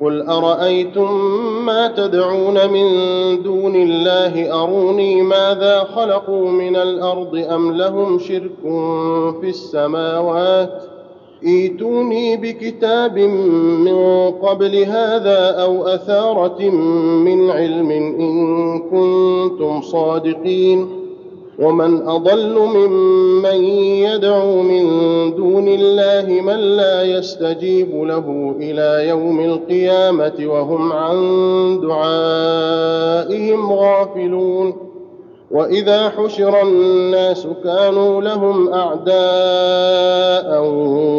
قل ارايتم ما تدعون من دون الله اروني ماذا خلقوا من الأرض ام لهم شرك في السماوات ايتوني بكتاب من قبل هذا أو اثاره من علم ان كنتم صادقين ومن اضل ممن يدعو من الله من لا يستجيب له إلى يوم القيامة وهم عن دعائهم غافلون. وإذا حشر الناس كانوا لهم أعداء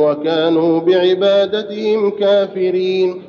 وكانوا بعبادتهم كافرين.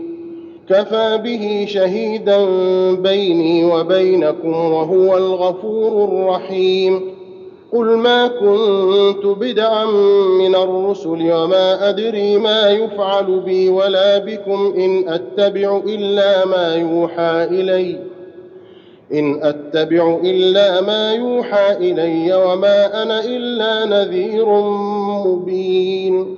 كفى به شهيدا بيني وبينكم وهو الغفور الرحيم. قل ما كنت بدعا من الرسل وما أدري ما يفعل بي ولا بكم إن أتبع إلا ما يوحى إلي. إن أتبع إلا ما يوحى إلي وما أنا إلا نذير مبين.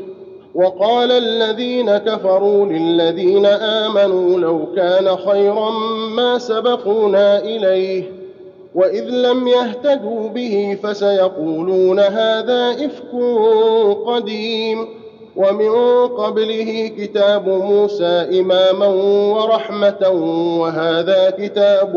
وقال الذين كفروا للذين آمنوا لو كان خيرا ما سبقونا إليه وإذ لم يهتدوا به فسيقولون هذا إفك قديم ومن قبله كتاب موسى إماما ورحمة وهذا كتاب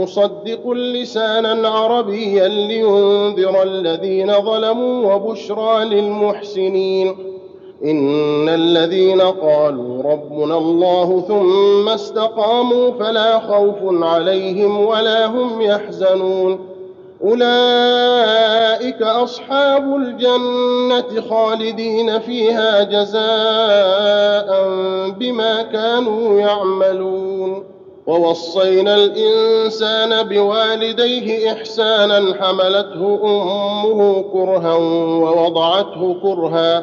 مصدق لسانا عربيا لينذر الذين ظلموا وبشرى للمحسنين ان الذين قالوا ربنا الله ثم استقاموا فلا خوف عليهم ولا هم يحزنون اولئك اصحاب الجنه خالدين فيها جزاء بما كانوا يعملون ووصينا الانسان بوالديه احسانا حملته امه كرها ووضعته كرها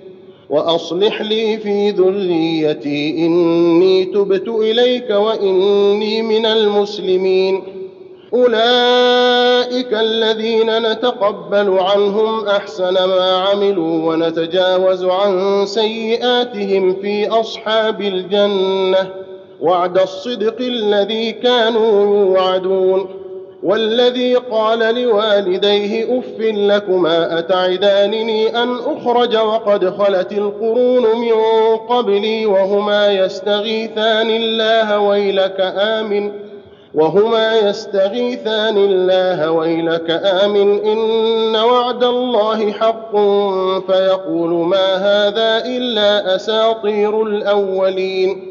وأصلح لي في ذريتي إني تبت إليك وإني من المسلمين. أولئك الذين نتقبل عنهم أحسن ما عملوا ونتجاوز عن سيئاتهم في أصحاب الجنة وعد الصدق الذي كانوا يوعدون. والذي قال لوالديه أف لكما أتعدانني أن أخرج وقد خلت القرون من قبلي وهما يستغيثان الله ويلك آمن وهما يستغيثان الله ويلك آمن إن وعد الله حق فيقول ما هذا إلا أساطير الأولين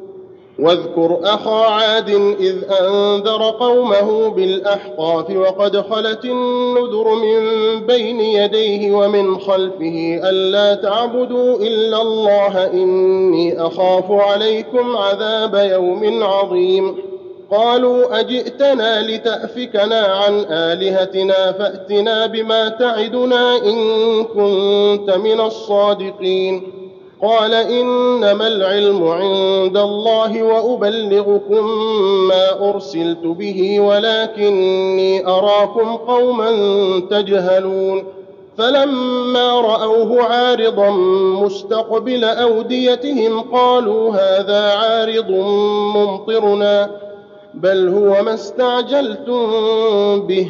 واذكر أخا عاد إذ أنذر قومه بالأحقاف وقد خلت النذر من بين يديه ومن خلفه ألا تعبدوا إلا الله إني أخاف عليكم عذاب يوم عظيم. قالوا أجئتنا لتأفكنا عن آلهتنا فأتنا بما تعدنا إن كنت من الصادقين. قال إنما العلم عند الله وأبلغكم ما أرسلت به ولكني أراكم قوما تجهلون فلما رأوه عارضا مستقبل أوديتهم قالوا هذا عارض ممطرنا بل هو ما استعجلتم به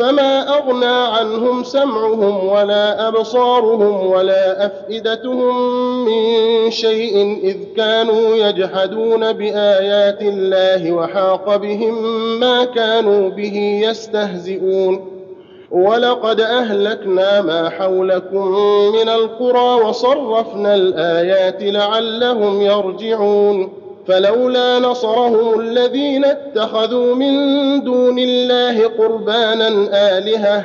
فما أغنى عنهم سمعهم ولا أبصارهم ولا أفئدتهم من شيء إذ كانوا يجحدون بآيات الله وحاق بهم ما كانوا به يستهزئون. ولقد أهلكنا ما حولكم من القرى وصرفنا الآيات لعلهم يرجعون. فلولا نصرهم الذين اتخذوا من دون الله قربانا آلهة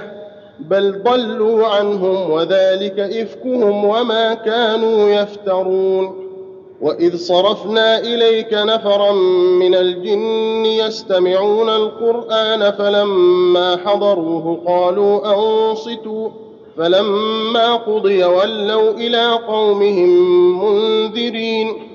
بل ضلوا عنهم وذلك إفكهم وما كانوا يفترون. وإذ صرفنا إليك نفرا من الجن يستمعون القرآن فلما حضروه قالوا أنصتوا فلما قضي ولوا إلى قومهم منذرين.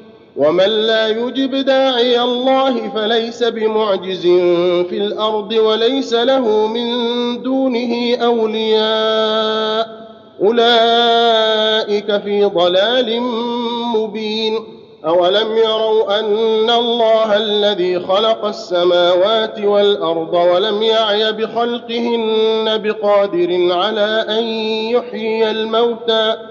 ومن لا يجب داعي الله فليس بمعجز في الأرض وليس له من دونه اولياء اولئك في ضلال مبين اولم يروا ان الله الذي خلق السماوات والارض ولم يعي بخلقهن بقادر على ان يحيي الموتى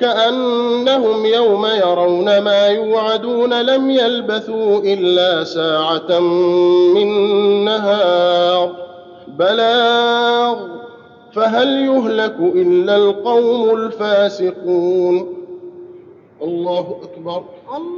كأنهم يوم يرون ما يوعدون لم يلبثوا إلا ساعة من نهار. بلاغ. فهل يهلك إلا القوم الفاسقون؟ الله أكبر. الله